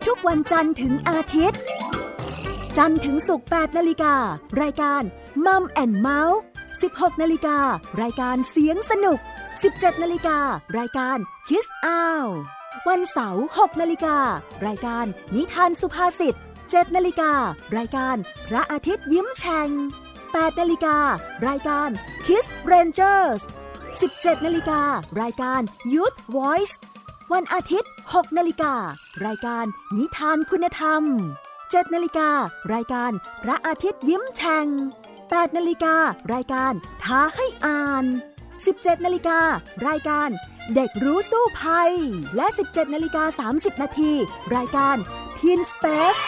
ทุกวันจันทร์ถึงอาทิตย์ จันทร์ถึงศุกร์8นาฬิการายการมัมแอนเมาส์ 16นาฬิการายการเสียงสนุก 17นาฬิการายการ Kiss Out วันเสาร์6นาฬิการายการนิทานสุภาษิต7นาฬิการายการพระอาทิตย์ยิ้มแฉ่ง8นาฬิการายการ Kiss Rangers 17นาฬิการายการ Youth Voice วันอาทิตย์6นาฬิการายการนิทานคุณธรรม7นาฬิการายการพระอาทิตย์ยิ้มแฉ่ง 8นาฬิการายการท้าให้อ่าน 17นาฬิการายการเด็กรู้สู้ภัย และ 17นาฬิกา30 นาทีรายการ Teen Space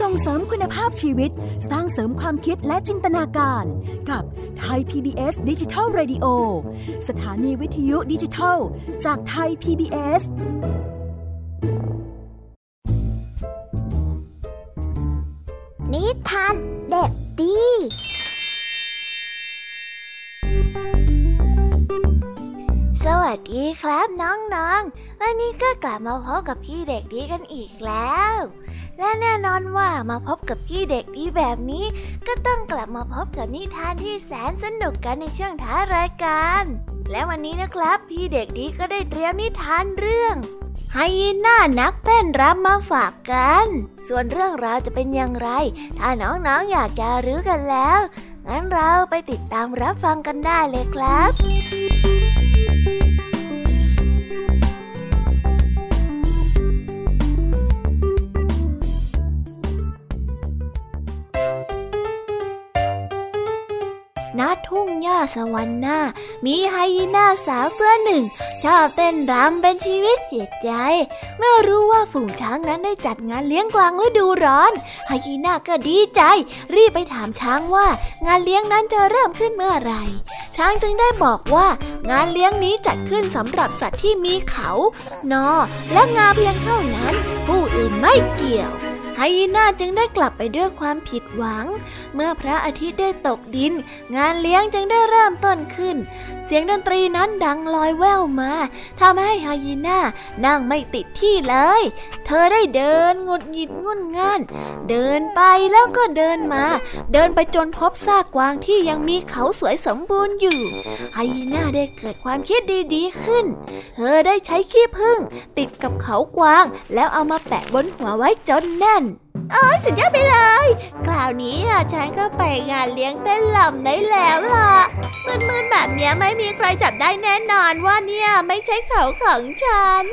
ส่งเสริมคุณภาพชีวิต สร้างเสริมความคิดและจินตนาการ กับไทย PBS ดิจิทัล Radio สถานีวิทยุดิจิทัล จากไทย PBS นิทานเด็กดี สวัสดีครับน้องๆ วันนี้ก็กลับมาพบกับพี่เด็กดีกันอีกแล้ว และแน่นอนว่ามาพบกับพี่เด็กดีแบบนี้ ก็ต้องกลับมาพบกับนิทานที่แสนสนุกกันในช่วงท้ายรายการ และวันนี้นะครับพี่เด็กดีก็ได้เตรียมนิทานเรื่อง ไฮยีน่านักเต้นรำมาฝากกัน ส่วนเรื่องราวจะเป็นอย่างไร ถ้าน้องๆออยากจะรู้กันแล้ว งั้นเราไปติดตามรับฟังกันได้เลยครับ ทุ่งหญ้าสวรรค์หน้า มีไฮยีน่าสาวตัวหนึ่ง ชอบเต้นรำเป็นชีวิตจิตใจ เมื่อรู้ว่าฝูงช้างนั้นได้จัดงานเลี้ยงกลางฤดูร้อน ไฮยีน่าก็ดีใจ รีบไปถามช้างว่า งานเลี้ยงนั้นจะเริ่มขึ้นเมื่อไหร่ ช้างจึงได้บอกว่า งานเลี้ยงนี้จัดขึ้นสำหรับสัตว์ที่มีเขา นอ และงาเพียงเท่านั้น ผู้อื่นไม่เกี่ยว ไฮยีน่าจึงได้กลับไปด้วยความผิดหวัง เมื่อพระอาทิตย์ได้ตกดิน งานเลี้ยงจึงได้เริ่มต้นขึ้น เสียงดนตรีนั้นดังลอยแว่วมาทำให้ไฮยีน่านั่งไม่ติดที่เลย เธอได้เดินงดหงิดงุนง่าน เดินไปแล้วก็เดินมา เดินไปจนพบซากกวางที่ยังมีเขาสวยสมบูรณ์อยู่ไฮยีน่าได้เกิดความคิดดีๆขึ้น เธอได้ใช้ขี้ผึ้งติดกับเขากวาง แล้วเอามาแปะบนหัวไว้จนแน่น โอ้สุดยอดไปเลย คราวนี้ฉันก็ไปงานเลี้ยงเต้นลำได้แล้วล่ะมืนๆแบบเนี้ยไม่มีใครจับได้แน่นอนว่าเนี่ยไม่ใช่เขาของฉัน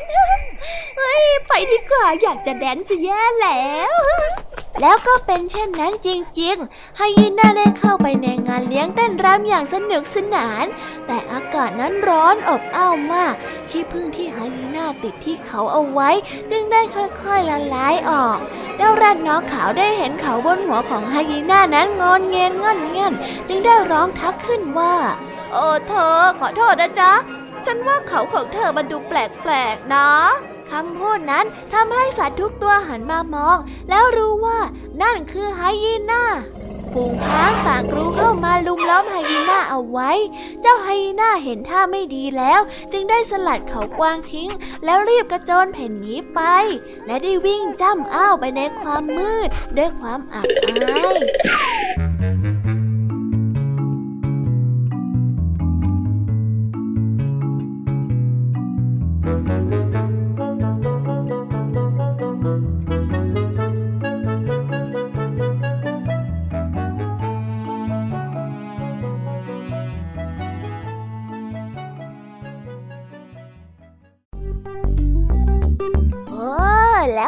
เฮ้ย ไปดีกว่าอยากจะแดนซ์แย่แล้ว แล้วก็เป็นเช่นนั้นจริงๆไฮยีน่าได้เข้า รำอย่างสนุกสนาน แต่อากาศนั้นร้อนอบอ้าวมากขี้ผึ้งที่ไฮยีน่าติดที่เขาเอาไว้ จึงได้ค่อยๆละลายออก เจ้าแรดน้อขาวได้เห็นเขาบนหัวของไฮยีน่านั้นงอนเงียนงอนเงียนจึงได้ร้องทักขึ้นว่าโอ้เธอขอโทษนะจ๊ะ ฉันว่าเขาของเธอมันดูแปลกๆนะคำพูดนั้นทำให้สัตว์ทุกตัวหันมามอง แล้วรู้ว่านั่นคือไฮยีน่า ฝูงช้างต่างกรูเข้ามาลุมล้อมไฮยีน่าเอาไว้ เจ้าไฮยีน่าเห็นท่าไม่ดีแล้ว จึงได้สลัดเขากวางทิ้ง แล้วรีบกระโจนแผ่นนี้ไป และได้วิ่งจ้ำอ้าวไปในความมืด ด้วยความอับอาย